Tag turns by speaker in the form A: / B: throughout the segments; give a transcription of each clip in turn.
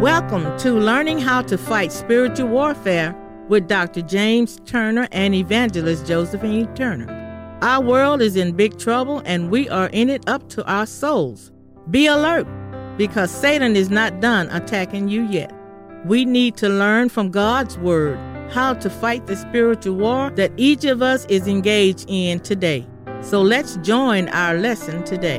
A: Welcome to Learning How to Fight Spiritual Warfare with Dr. James Turner and Evangelist Josephine Turner. Our world is in big trouble and we are in it up to our souls. Be alert because Satan is not done attacking you yet. We need to learn from God's Word how to fight the spiritual war that each of us is engaged in today. So let's join our lesson today.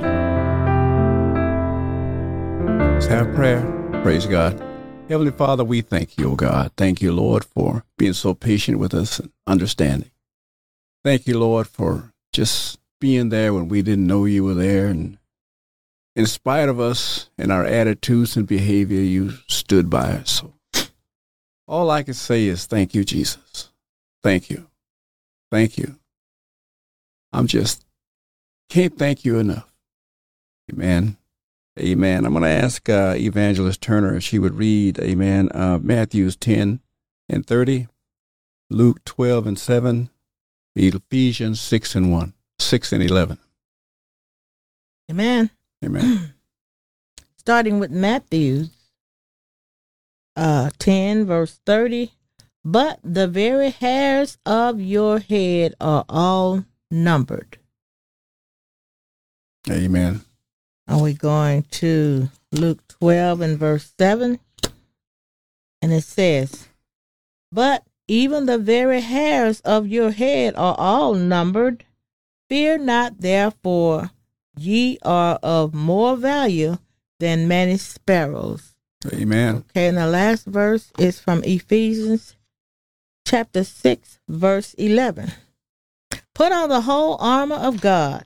B: Let's have prayer. Praise God. Heavenly Father, we thank you, O God. Thank you, Lord, for being so patient with us and understanding. Thank you, Lord, for just being there when we didn't know you were there. And in spite of us and our attitudes and behavior, you stood by us. So all I can say is thank you, Jesus. Thank you. Thank you. I'm just can't thank you enough. Amen. Amen. I'm going to ask uh, Evangelist Turner if she would read, Amen, uh, Matthews 10 and 30, Luke 12 and 7, Ephesians 6 and 1, 6 and 11.
A: Amen.
B: Amen.
A: Starting with Matthew uh, 10, verse 30. But the very hairs of your head are all numbered.
B: Amen.
A: Are we going to Luke 12 and verse 7? And it says, But even the very hairs of your head are all numbered. Fear not, therefore, ye are of more value than many sparrows.
B: Amen.
A: Okay, and the last verse is from Ephesians chapter 6, verse 11. Put on the whole armor of God,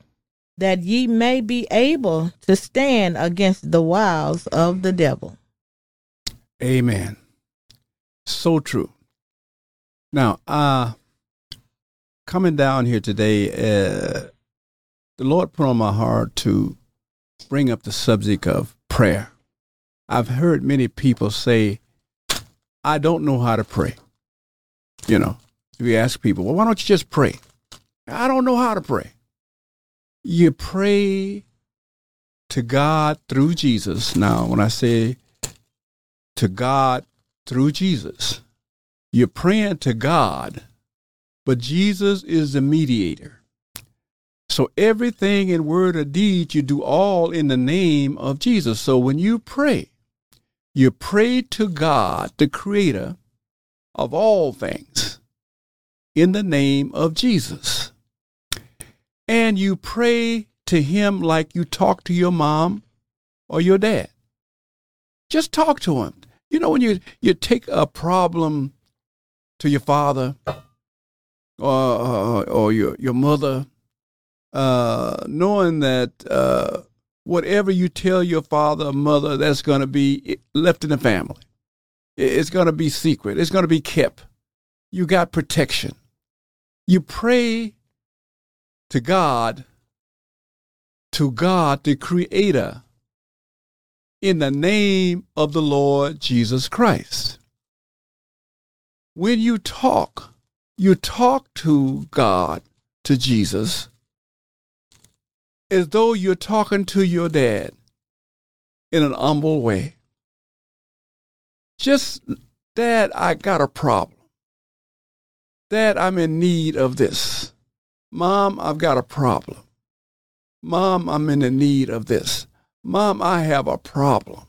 A: that ye may be able to stand against the wiles of the devil.
B: Amen. So true. Now, uh, coming down here today, uh, the Lord put on my heart to bring up the subject of prayer. I've heard many people say, I don't know how to pray. You know, if you ask people, well, why don't you just pray? I don't know how to pray. You pray to God through Jesus. Now, when I say to God through Jesus, you're praying to God, but Jesus is the mediator. So everything in word or deed, you do all in the name of Jesus. So when you pray, you pray to God, the creator of all things, in the name of Jesus. And you pray to him like you talk to your mom or your dad. Just talk to him. You know, when you, you take a problem to your father or, or your, your mother, uh, knowing that uh, whatever you tell your father or mother, that's going to be left in the family. It's going to be secret. It's going to be kept. You got protection. You pray to God, to God, the Creator, in the name of the Lord Jesus Christ. When you talk, you talk to God, to Jesus, as though you're talking to your dad in an humble way. Just, Dad, I got a problem. Dad, I'm in need of this. Mom, I've got a problem. Mom, I'm in the need of this. Mom, I have a problem.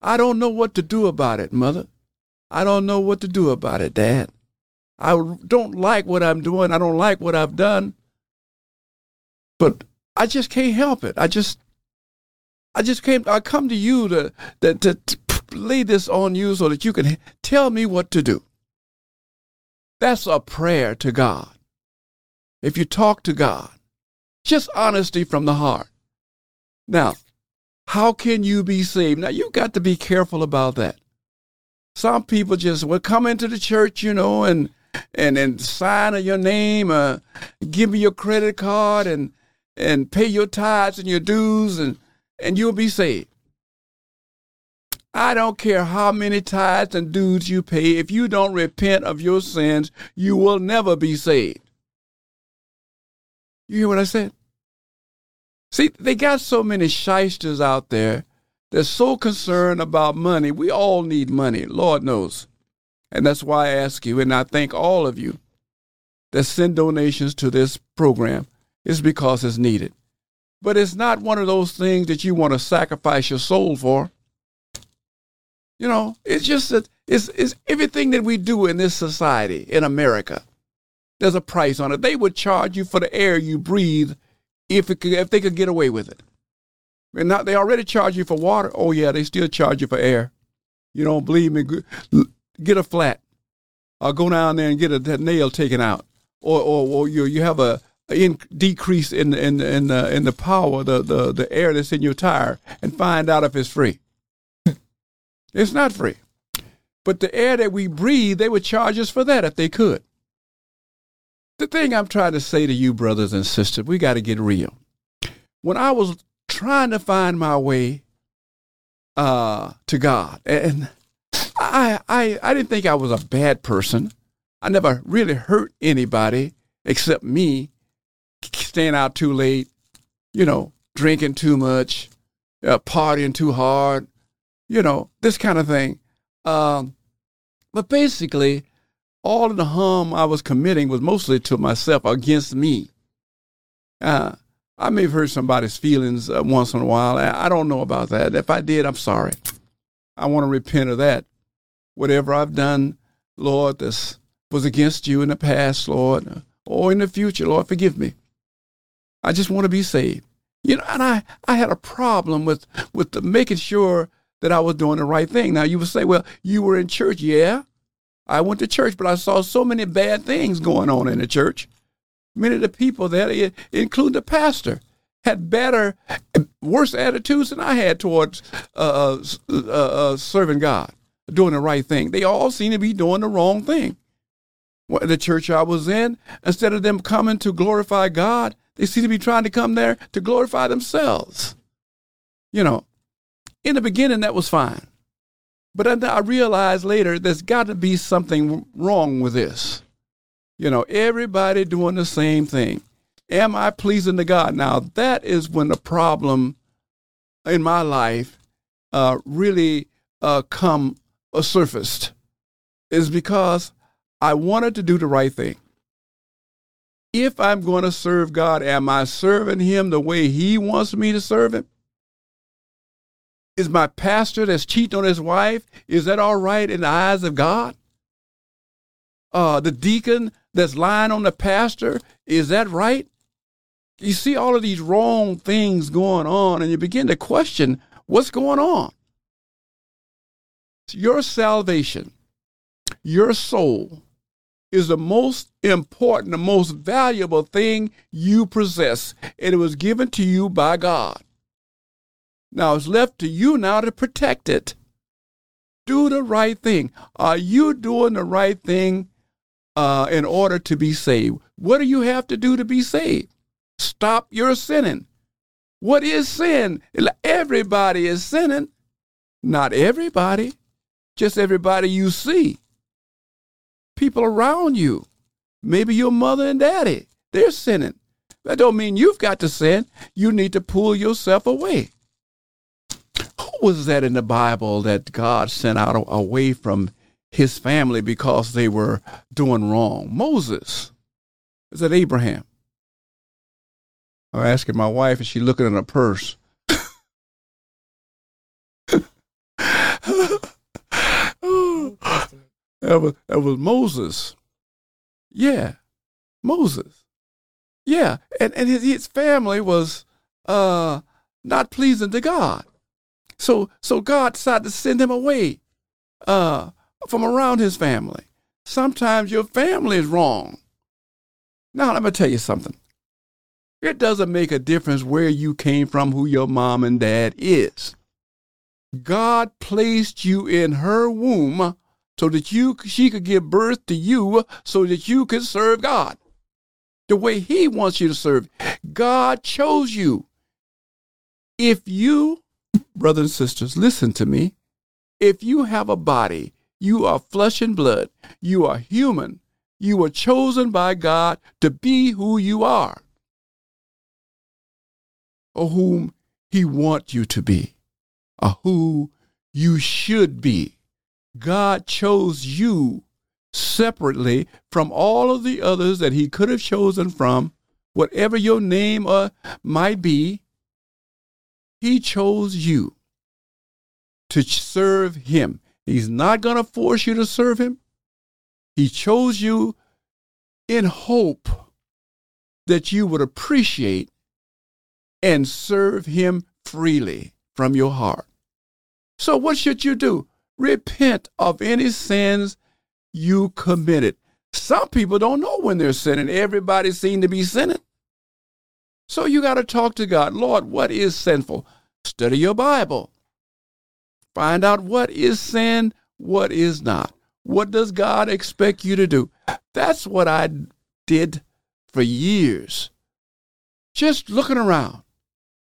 B: I don't know what to do about it, Mother. I don't know what to do about it, Dad. I don't like what I'm doing. I don't like what I've done. But I just can't help it. I just, I just came. I come to you to, to, to, to lay this on you so that you can tell me what to do. That's a prayer to God. If you talk to God, just honesty from the heart. Now, how can you be saved? Now, you got to be careful about that. Some people just will come into the church, you know, and and and sign your name, uh, give me your credit card, and and pay your tithes and your dues, and, and you'll be saved. I don't care how many tithes and dues you pay. If you don't repent of your sins, you will never be saved. You hear what I said? See, they got so many shysters out there They're so concerned about money. We all need money, Lord knows. And that's why I ask you, and I thank all of you that send donations to this program, is because it's needed. But it's not one of those things that you want to sacrifice your soul for. You know, it's just that it's, it's everything that we do in this society, in America. There's a price on it. They would charge you for the air you breathe if, could, if they could get away with it. And not, they already charge you for water. Oh, yeah, they still charge you for air. You don't believe me? Get a flat. Or go down there and get a, that nail taken out. Or, or, or you, you have a, in, decrease in, in, in, the, in the power, the, the, the air that's in your tire, and find out if it's free. it's not free. But the air that we breathe, they would charge us for that if they could. The thing I'm trying to say to you, brothers and sisters, we got to get real. When I was trying to find my way uh, to God, and I, I, I didn't think I was a bad person. I never really hurt anybody except me, staying out too late, you know, drinking too much, uh, partying too hard, you know, this kind of thing. Um, but basically, all of the harm I was committing was mostly to myself against me. Uh, I may have hurt somebody's feelings uh, once in a while. I, I don't know about that. If I did, I'm sorry. I want to repent of that. Whatever I've done, Lord, this was against you in the past, Lord, or in the future, Lord, forgive me. I just want to be saved. You know, and I, I had a problem with with the making sure that I was doing the right thing. Now you would say, well, you were in church, yeah. I went to church, but I saw so many bad things going on in the church. Many of the people there, including the pastor, had better, worse attitudes than I had towards uh, uh, uh, uh, serving God, doing the right thing. They all seemed to be doing the wrong thing. The church I was in, instead of them coming to glorify God, they seem to be trying to come there to glorify themselves. You know, in the beginning, that was fine. But I realized later there's got to be something wrong with this. You know, everybody doing the same thing. Am I pleasing to God? Now, that is when the problem in my life uh, really uh, come uh, surfaced, is because I wanted to do the right thing. If I'm going to serve God, am I serving Him the way He wants me to serve Him? Is my pastor that's cheating on his wife, is that all right in the eyes of God? Uh, the deacon that's lying on the pastor, is that right? You see all of these wrong things going on, and you begin to question what's going on. Your salvation, your soul, is the most important, the most valuable thing you possess, and it was given to you by God. Now it's left to you now to protect it. Do the right thing. Are you doing the right thing uh, in order to be saved? What do you have to do to be saved? Stop your sinning. What is sin? Everybody is sinning. Not everybody, just everybody you see. People around you. Maybe your mother and daddy, they're sinning. That don't mean you've got to sin. You need to pull yourself away was that in the Bible that God sent out away from his family because they were doing wrong? Moses. Is that Abraham? I'm asking my wife, and she looking in her purse. that was that was Moses. Yeah, Moses. Yeah, and and his, his family was uh, not pleasing to God. So so God decided to send him away uh, from around his family. Sometimes your family is wrong. Now let me tell you something. It doesn't make a difference where you came from, who your mom and dad is. God placed you in her womb so that you she could give birth to you so that you could serve God the way he wants you to serve. God chose you. If you brothers and sisters, listen to me. If you have a body, you are flesh and blood, you are human, you were chosen by God to be who you are, or whom He wants you to be. of who you should be. God chose you separately from all of the others that He could have chosen from, whatever your name uh, might be. He chose you to serve Him. He's not going to force you to serve Him. He chose you in hope that you would appreciate and serve Him freely from your heart. So, what should you do? Repent of any sins you committed. Some people don't know when they're sinning. Everybody seems to be sinning. So you got to talk to God. Lord, what is sinful? Study your Bible. Find out what is sin, what is not. What does God expect you to do? That's what I did for years. Just looking around,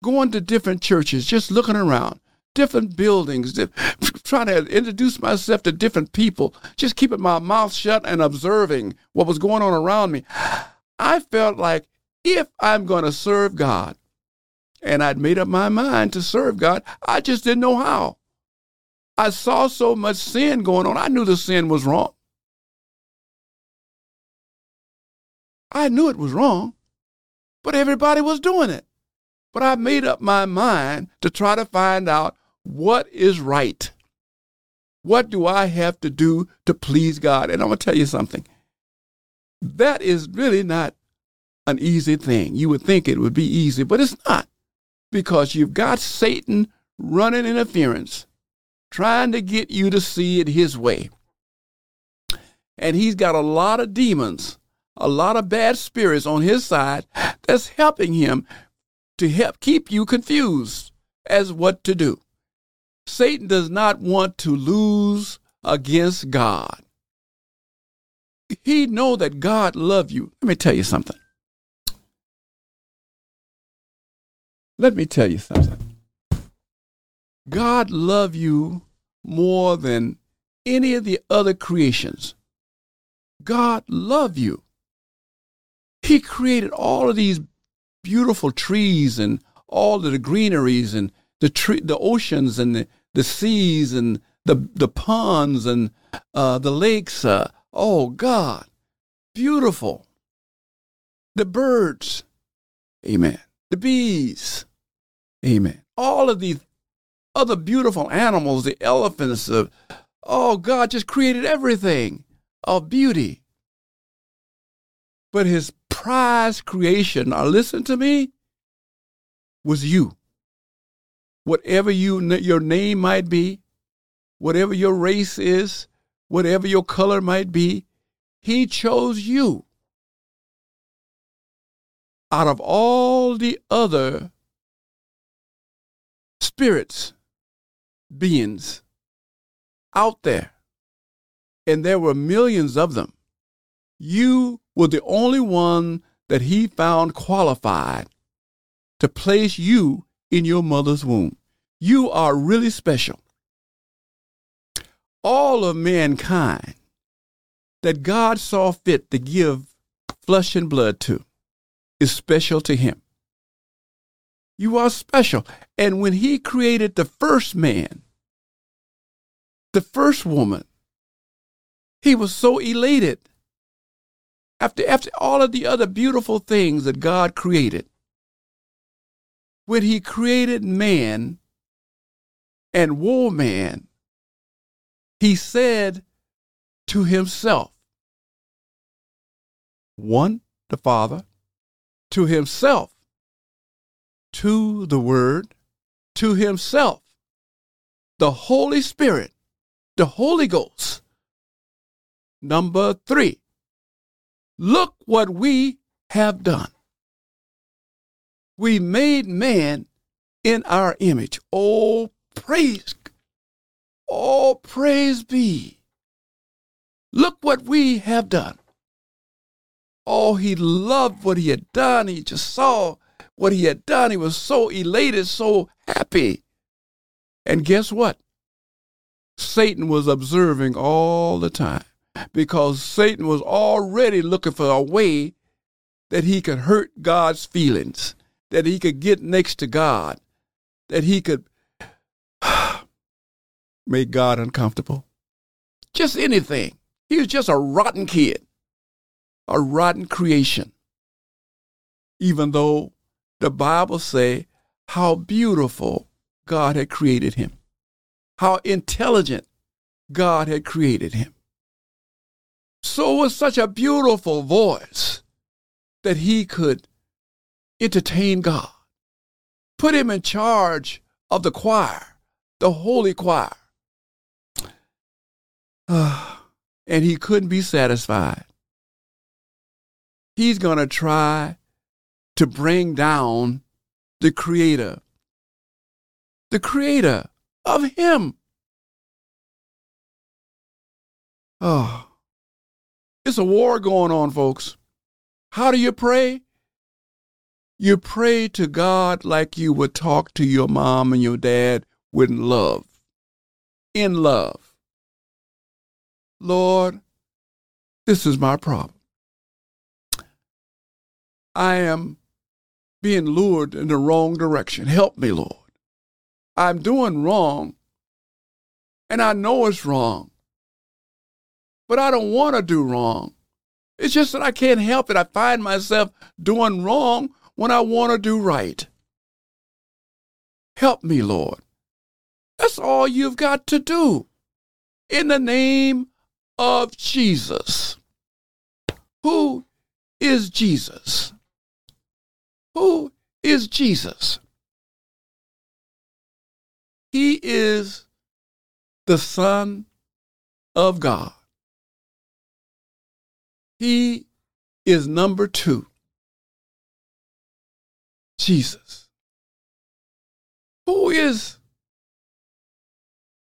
B: going to different churches, just looking around, different buildings, trying to introduce myself to different people, just keeping my mouth shut and observing what was going on around me. I felt like if I'm going to serve God, and I'd made up my mind to serve God, I just didn't know how. I saw so much sin going on. I knew the sin was wrong. I knew it was wrong, but everybody was doing it. But I made up my mind to try to find out what is right. What do I have to do to please God? And I'm going to tell you something. That is really not an easy thing. You would think it would be easy, but it's not because you've got Satan running interference trying to get you to see it his way. And he's got a lot of demons, a lot of bad spirits on his side that's helping him to help keep you confused as what to do. Satan does not want to lose against God. He know that God love you. Let me tell you something. Let me tell you something. God loved you more than any of the other creations. God loved you. He created all of these beautiful trees and all of the greeneries and the tree, the oceans and the, the seas and the the ponds and uh, the lakes. Uh, oh God, beautiful. The birds, Amen. The bees, Amen. All of these other beautiful animals, the elephants, of oh, God just created everything of beauty. But his prized creation, now listen to me, was you. Whatever you your name might be, whatever your race is, whatever your color might be, he chose you. Out of all the other spirits beings out there, and there were millions of them. You were the only one that he found qualified to place you in your mother's womb. You are really special. All of mankind that God saw fit to give flesh and blood to is special to him. You are special. And when he created the first man, the first woman, he was so elated. After, after all of the other beautiful things that God created, when he created man and woman, he said to himself, one, the Father, to himself, to the Word, to Himself, the Holy Spirit, the Holy Ghost. Number three, look what we have done. We made man in our image. Oh, praise. Oh, praise be. Look what we have done. Oh, he loved what he had done. He just saw what he had done. He was so elated, so happy. And guess what? Satan was observing all the time because Satan was already looking for a way that he could hurt God's feelings, that he could get next to God, that he could make God uncomfortable. Just anything. He was just a rotten kid, a rotten creation. Even though the Bible say how beautiful God had created him, how intelligent God had created him. So was such a beautiful voice that he could entertain God. Put him in charge of the choir, the holy choir. and he couldn't be satisfied. He's going to try to bring down the creator, the creator of him. Oh, it's a war going on, folks. How do you pray? You pray to God like you would talk to your mom and your dad with love. In love. Lord, this is my problem. I am being lured in the wrong direction. Help me, Lord. I'm doing wrong, and I know it's wrong, but I don't want to do wrong. It's just that I can't help it. I find myself doing wrong when I want to do right. Help me, Lord. That's all you've got to do. In the name of Jesus. Who is Jesus? Who is Jesus? He is the Son of God. He is number two. Jesus. Who is,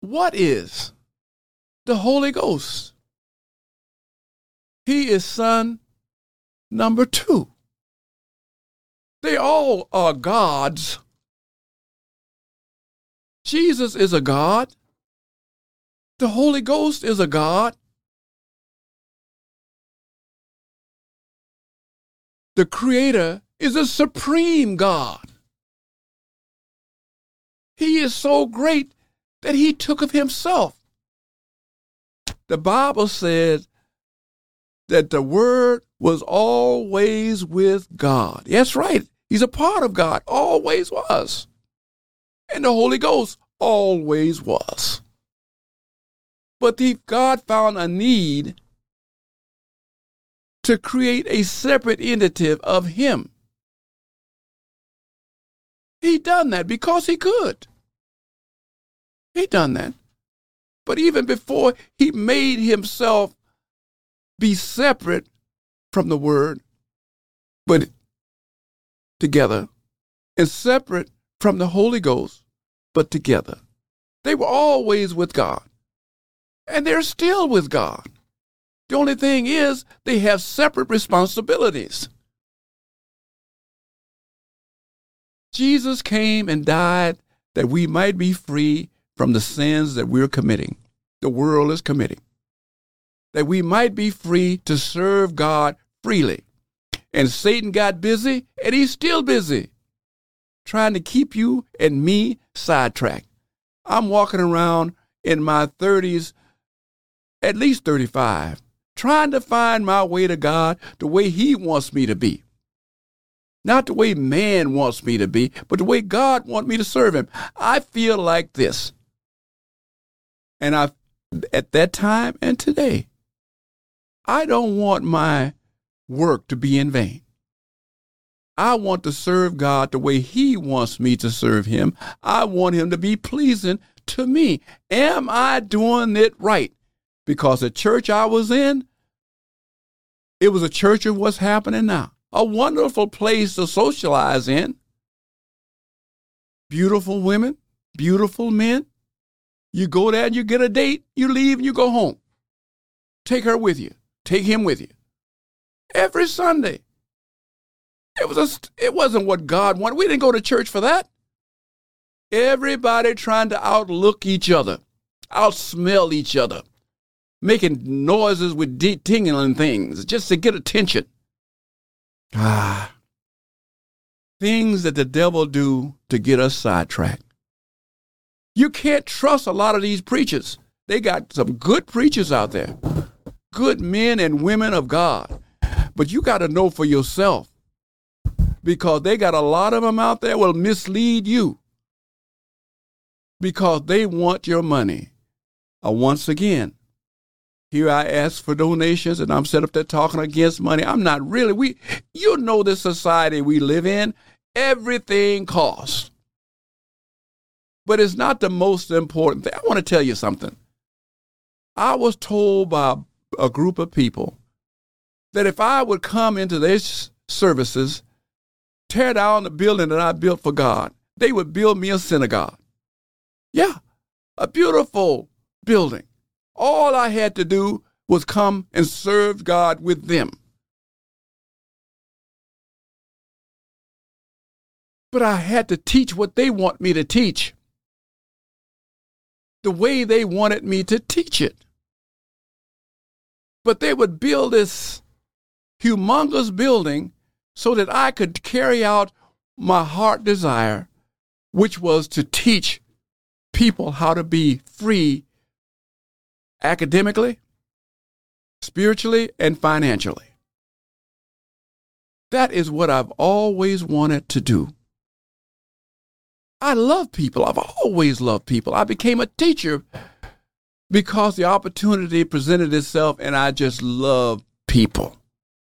B: what is the Holy Ghost? He is son number two. They all are gods. Jesus is a God. The Holy Ghost is a God. The Creator is a supreme God. He is so great that He took of Himself. The Bible says that the Word was always with God. That's right. He's a part of God, always was. And the Holy Ghost always was. But the, God found a need to create a separate entity of Him. He done that because he could. He done that. But even before he made himself be separate from the word, but together, and separate from the Holy Ghost, but together. They were always with God. And they're still with God. The only thing is, they have separate responsibilities. Jesus came and died that we might be free from the sins that we're committing, the world is committing, that we might be free to serve God freely. And Satan got busy, and he's still busy trying to keep you and me sidetracked. I'm walking around in my 30s, at least 35, trying to find my way to God the way He wants me to be. Not the way man wants me to be, but the way God wants me to serve Him. I feel like this. And I, at that time and today, I don't want my work to be in vain. I want to serve God the way He wants me to serve Him. I want Him to be pleasing to me. Am I doing it right? Because the church I was in, it was a church of what's happening now. A wonderful place to socialize in. Beautiful women, beautiful men. You go there and you get a date, you leave and you go home. Take her with you, take him with you every Sunday. It was a, it wasn't what God wanted. We didn't go to church for that. Everybody trying to outlook each other, outsmell each other, making noises with de- tingling things just to get attention. Ah, things that the devil do to get us sidetracked. You can't trust a lot of these preachers. They got some good preachers out there, good men and women of God. But you got to know for yourself because they got a lot of them out there will mislead you because they want your money. Uh, once again, here I ask for donations and I'm set up there talking against money. I'm not really. We, you know, the society we live in, everything costs. But it's not the most important thing. I want to tell you something. I was told by a group of people that if I would come into their services, tear down the building that I built for God, they would build me a synagogue. Yeah, a beautiful building. All I had to do was come and serve God with them. But I had to teach what they want me to teach, the way they wanted me to teach it. But they would build this humongous building so that I could carry out my heart desire, which was to teach people how to be free academically, spiritually, and financially. That is what I've always wanted to do. I love people. I've always loved people. I became a teacher because the opportunity presented itself and I just love people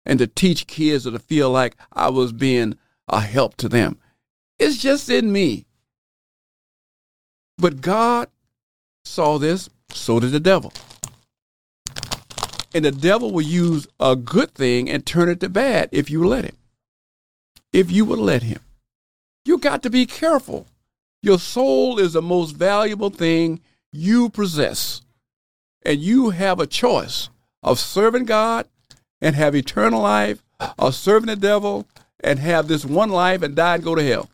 B: and to teach kids or to feel like I was being a help to them. It's just in me. But God saw this, so did the devil. And the devil will use a good thing and turn it to bad if you let him. If you would let him. You got to be careful. Your soul is the most valuable thing you possess. And you have a choice of serving God and have eternal life, or serving the devil and have this one life and die and go to hell.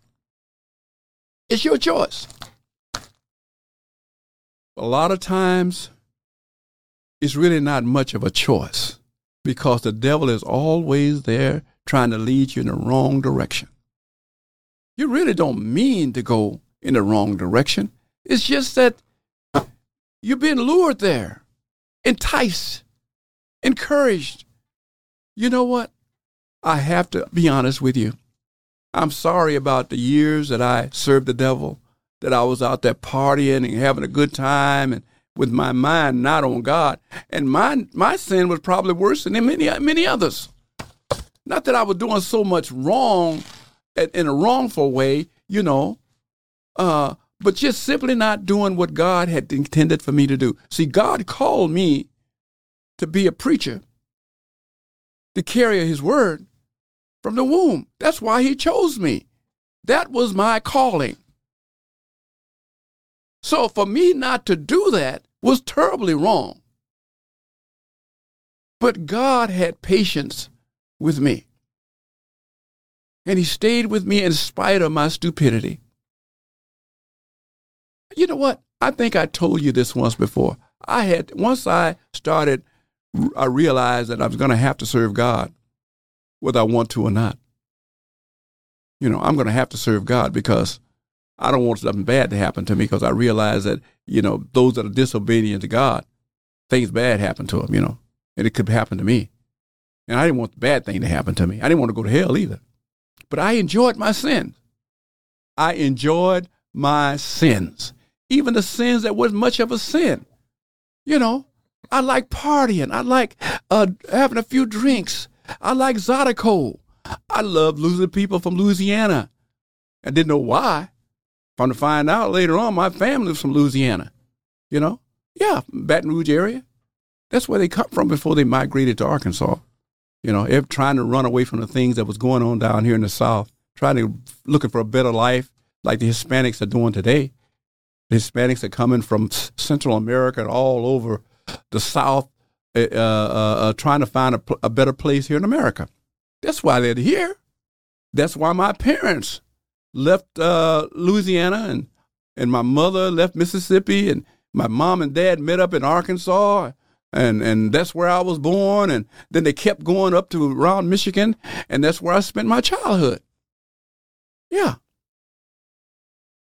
B: It's your choice. A lot of times, it's really not much of a choice because the devil is always there trying to lead you in the wrong direction. You really don't mean to go in the wrong direction. It's just that you've been lured there, enticed, encouraged. You know what? I have to be honest with you. I'm sorry about the years that I served the devil, that I was out there partying and having a good time and with my mind not on God. And my my sin was probably worse than many many others. Not that I was doing so much wrong in a wrongful way, you know, uh, but just simply not doing what God had intended for me to do. See, God called me to be a preacher, to carry His word from the womb. That's why He chose me. That was my calling. So for me not to do that was terribly wrong. But God had patience with me. And He stayed with me in spite of my stupidity. You know what? I think I told you this once before. I had, once I started, I realized that I was going to have to serve God, whether I want to or not. You know, I'm going to have to serve God because I don't want something bad to happen to me because I realize that, you know, those that are disobedient to God, things bad happen to them, you know, and it could happen to me. And I didn't want the bad thing to happen to me. I didn't want to go to hell either. But I enjoyed my sins. I enjoyed my sins, even the sins that wasn't much of a sin. You know, I like partying. I like uh, having a few drinks. I like Zydeco. I love losing people from Louisiana. I didn't know why. Come to find out later on, my family was from Louisiana. You know, yeah, Baton Rouge area. That's where they come from before they migrated to Arkansas. You know, they're trying to run away from the things that was going on down here in the South, trying to looking for a better life, like the Hispanics are doing today. The Hispanics are coming from Central America and all over the South, uh, uh, uh, trying to find a, a better place here in America. That's why they're here. That's why my parents left uh, Louisiana and and my mother left Mississippi and my mom and dad met up in Arkansas and and that's where I was born and then they kept going up to around Michigan and that's where I spent my childhood. Yeah.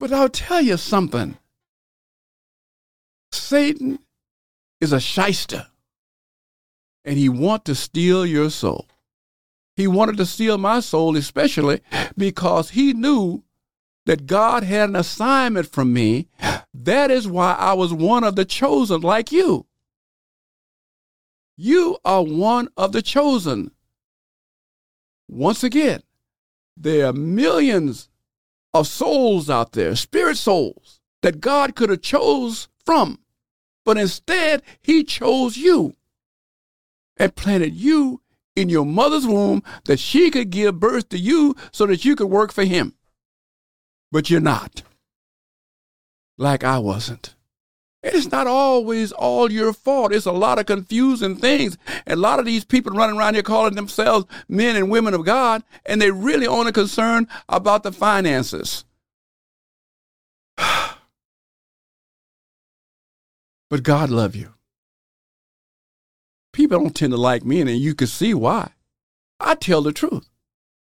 B: But I'll tell you something. Satan is a shyster, and he want to steal your soul. He wanted to steal my soul, especially because he knew that God had an assignment from me. That is why I was one of the chosen, like you. You are one of the chosen. Once again, there are millions of souls out there, spirit souls, that God could have chose from. But instead, he chose you and planted you in your mother's womb that she could give birth to you so that you could work for him. But you're not. Like I wasn't. It's not always all your fault. It's a lot of confusing things. And a lot of these people running around here calling themselves men and women of God, and they're really only concerned about the finances. but God love you. People don't tend to like me, and you can see why. I tell the truth.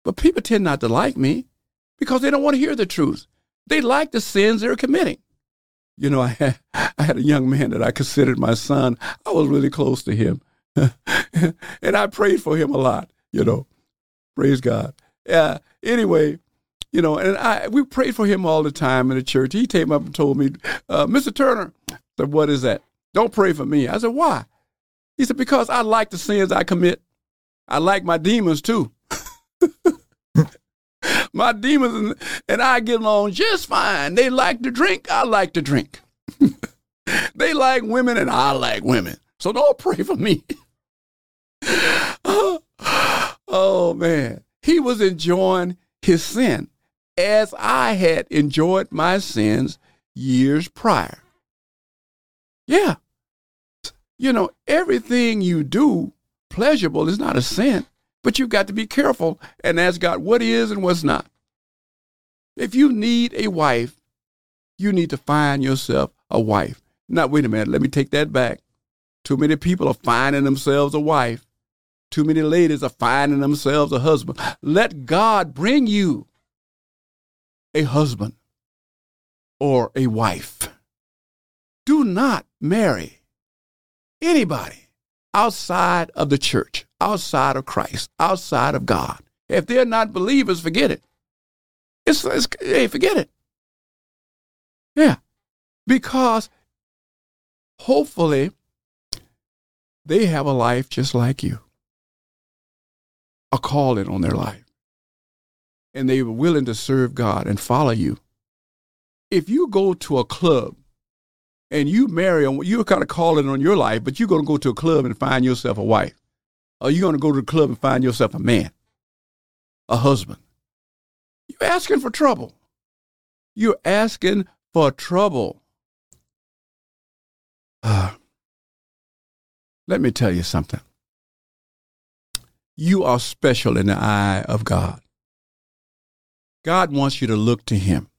B: But people tend not to like me because they don't want to hear the truth. They like the sins they're committing. You know, I had, I had a young man that I considered my son. I was really close to him. and I prayed for him a lot, you know. Praise God. Yeah. Anyway, you know, and I we prayed for him all the time in the church. He came up and told me, uh, Mr. Turner, said, what is that? Don't pray for me. I said, why? He said, because I like the sins I commit. I like my demons too. my demons and I get along just fine. They like to drink. I like to drink. they like women and I like women. So don't pray for me. oh, man. He was enjoying his sin as I had enjoyed my sins years prior. Yeah. You know, everything you do pleasurable is not a sin, but you've got to be careful and ask God what is and what's not. If you need a wife, you need to find yourself a wife. Now, wait a minute, let me take that back. Too many people are finding themselves a wife. Too many ladies are finding themselves a husband. Let God bring you a husband or a wife. Do not marry Anybody outside of the church, outside of Christ, outside of God, if they're not believers, forget it. It's, it's hey, forget it. Yeah. Because hopefully they have a life just like you, a calling on their life. And they were willing to serve God and follow you. If you go to a club and you marry them, you're kind of calling on your life, but you're going to go to a club and find yourself a wife. Or you're going to go to the club and find yourself a man, a husband. You're asking for trouble. You're asking for trouble. Uh, let me tell you something. You are special in the eye of God. God wants you to look to Him.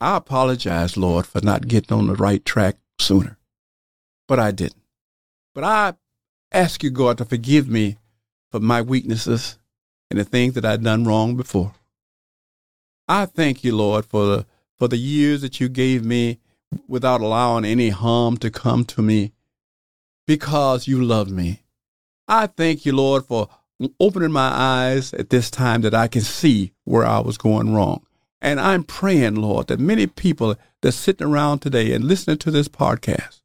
B: I apologize, Lord, for not getting on the right track sooner, but I didn't. But I ask you, God, to forgive me for my weaknesses and the things that I've done wrong before. I thank you, Lord, for the, for the years that you gave me without allowing any harm to come to me because you love me. I thank you, Lord, for opening my eyes at this time that I can see where I was going wrong. And I'm praying, Lord, that many people that's sitting around today and listening to this podcast,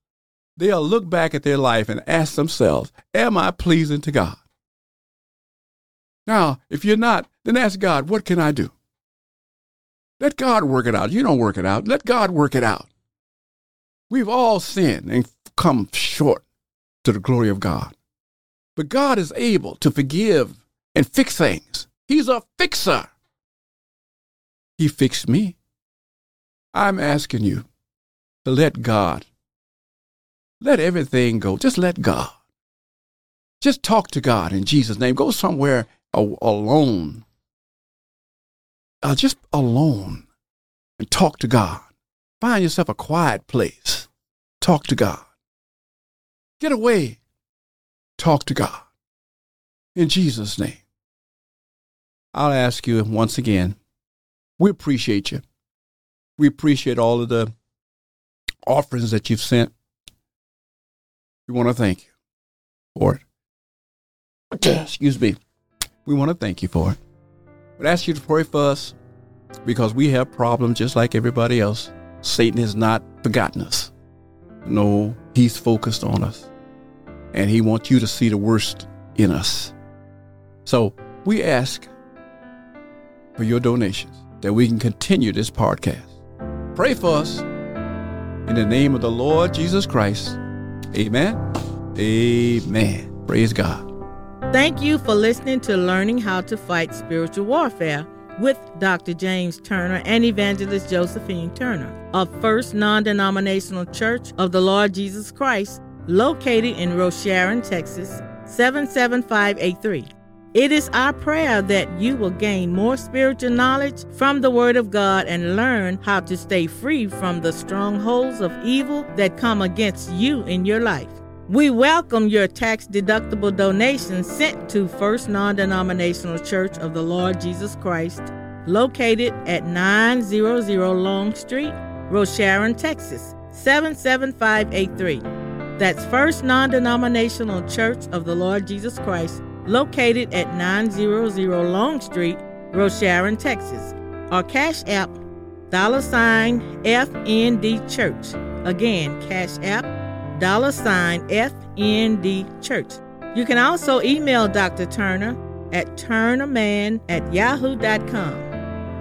B: they'll look back at their life and ask themselves, Am I pleasing to God? Now, if you're not, then ask God, What can I do? Let God work it out. You don't work it out. Let God work it out. We've all sinned and come short to the glory of God. But God is able to forgive and fix things. He's a fixer. He fixed me. I'm asking you to let God, let everything go. Just let God. Just talk to God in Jesus' name. Go somewhere alone. Uh, just alone and talk to God. Find yourself a quiet place. Talk to God. Get away. Talk to God. In Jesus' name. I'll ask you once again we appreciate you. We appreciate all of the offerings that you've sent. We want to thank you for it. Excuse me. We want to thank you for it. But ask you to pray for us because we have problems just like everybody else. Satan has not forgotten us. No, he's focused on us. And he wants you to see the worst in us. So we ask for your donations that we can continue this podcast. Pray for us in the name of the Lord Jesus Christ. Amen. Amen. Praise God.
A: Thank you for listening to Learning How to Fight Spiritual Warfare with Dr. James Turner and Evangelist Josephine Turner of First Non Denominational Church of the Lord Jesus Christ, located in Rosharon, Texas 77583. It is our prayer that you will gain more spiritual knowledge from the Word of God and learn how to stay free from the strongholds of evil that come against you in your life. We welcome your tax deductible donations sent to First Non Denominational Church of the Lord Jesus Christ, located at 900 Long Street, Rosharon, Texas 77583. That's First Non Denominational Church of the Lord Jesus Christ located at 900 Long Street, Rosharon, Texas. Our Cash App, dollar sign FND Church. Again, Cash App, dollar sign FND Church. You can also email Dr. Turner at turnerman at yahoo.com.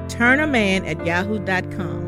A: Turnerman at yahoo.com.